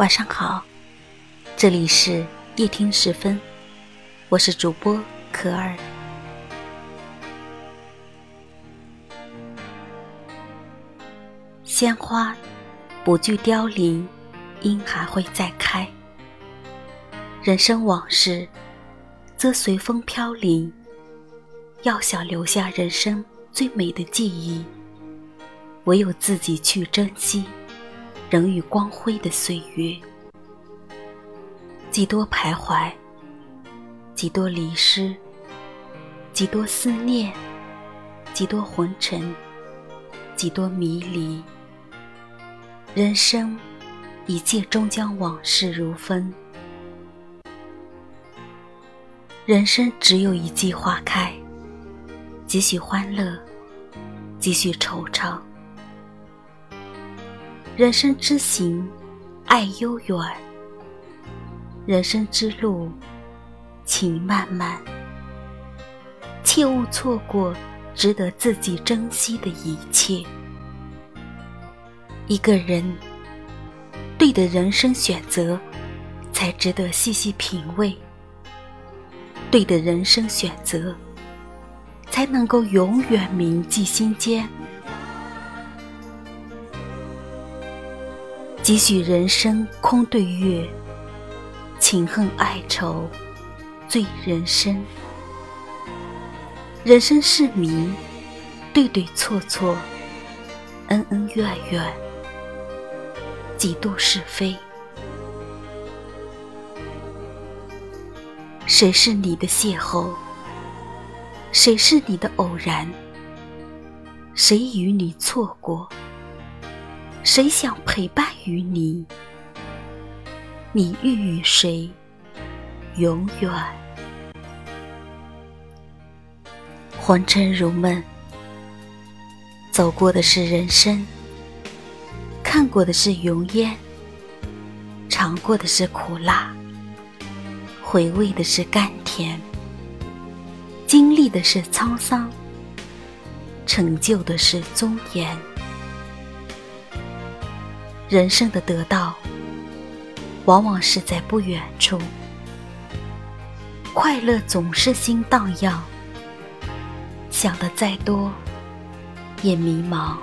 晚上好，这里是夜听时分，我是主播可儿。鲜花不惧凋零，因还会再开；人生往事则随风飘零。要想留下人生最美的记忆，唯有自己去珍惜。仍与光辉的岁月，几多徘徊，几多离失，几多思念，几多红尘，几多迷离。人生，一切终将往事如风。人生只有一季花开，几许欢乐，几许惆怅。人生之行，爱悠远；人生之路，情漫漫。切勿错过值得自己珍惜的一切。一个人对的人生选择，才值得细细品味；对的人生选择，才能够永远铭记心间。几许人生空对月，情恨爱仇醉人生。人生是谜，对对错错，恩恩怨怨，几度是非。谁是你的邂逅？谁是你的偶然？谁与你错过？谁想陪伴于你？你欲与谁永远？红尘如梦，走过的是人生，看过的是云烟，尝过的是苦辣，回味的是甘甜，经历的是沧桑，成就的是尊严。人生的得到，往往是在不远处；快乐总是心荡漾，想的再多也迷茫。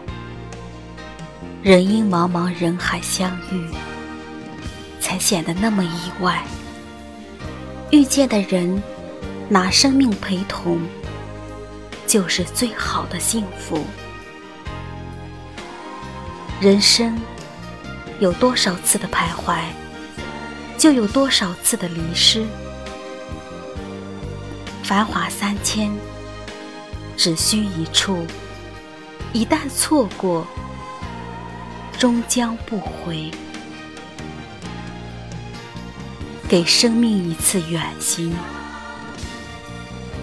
人因茫茫人海相遇，才显得那么意外。遇见的人，拿生命陪同，就是最好的幸福。人生。有多少次的徘徊，就有多少次的离失。繁华三千，只需一处，一旦错过，终将不回。给生命一次远行。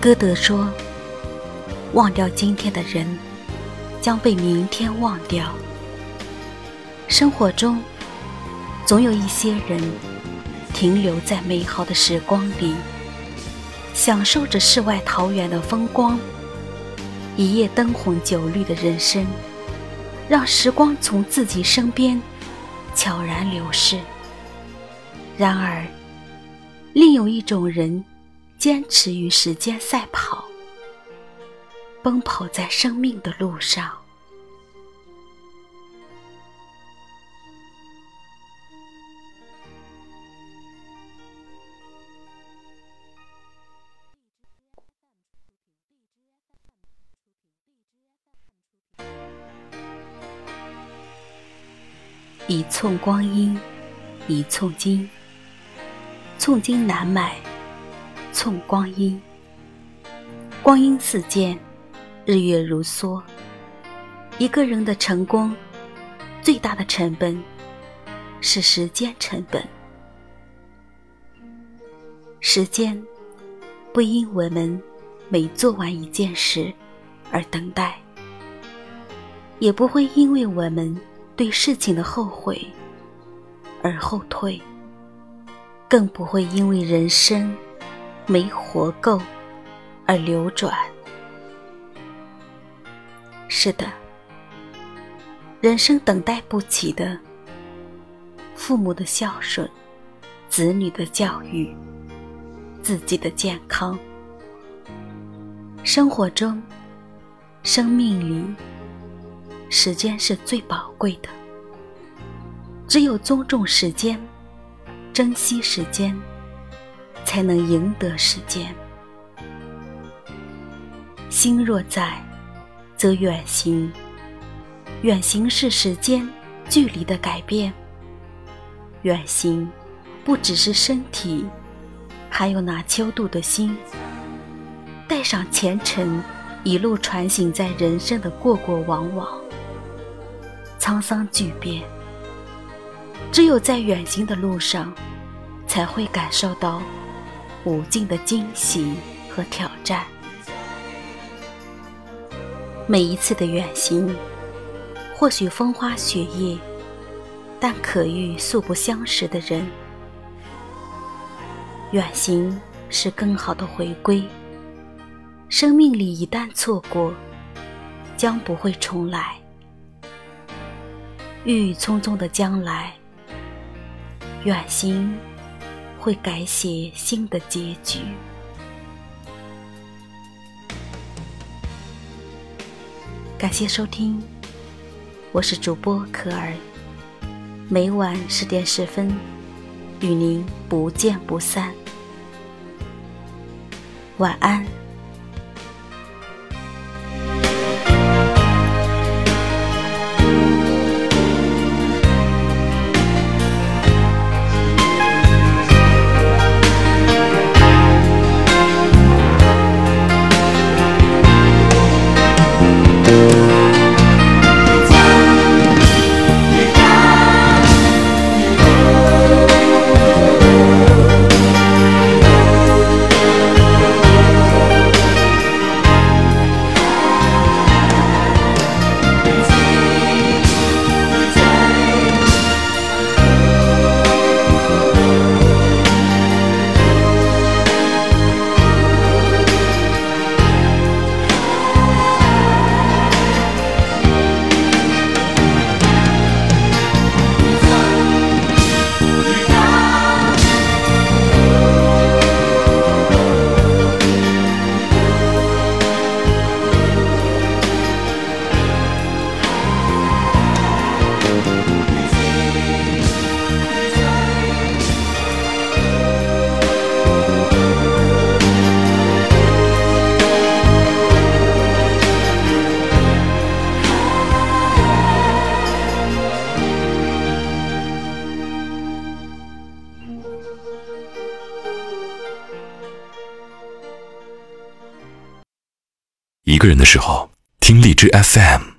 歌德说：“忘掉今天的人，将被明天忘掉。”生活中，总有一些人停留在美好的时光里，享受着世外桃源的风光。一夜灯红酒绿的人生，让时光从自己身边悄然流逝。然而，另有一种人，坚持与时间赛跑，奔跑在生命的路上。一寸光阴，一寸金。寸金难买，寸光阴。光阴似箭，日月如梭。一个人的成功，最大的成本是时间成本。时间不因我们每做完一件事而等待，也不会因为我们。对事情的后悔而后退，更不会因为人生没活够而流转。是的，人生等待不起的，父母的孝顺、子女的教育、自己的健康。生活中，生命里，时间是最宝贵的。只有尊重时间，珍惜时间，才能赢得时间。心若在，则远行。远行是时间、距离的改变。远行，不只是身体，还有那秋度的心。带上前尘，一路船行在人生的过过往往，沧桑巨变。只有在远行的路上，才会感受到无尽的惊喜和挑战。每一次的远行，或许风花雪月，但可遇素不相识的人。远行是更好的回归。生命里一旦错过，将不会重来。郁郁葱葱的将来，远行会改写新的结局。感谢收听，我是主播可儿，每晚十点十分与您不见不散。晚安。的时候，听荔枝 FM。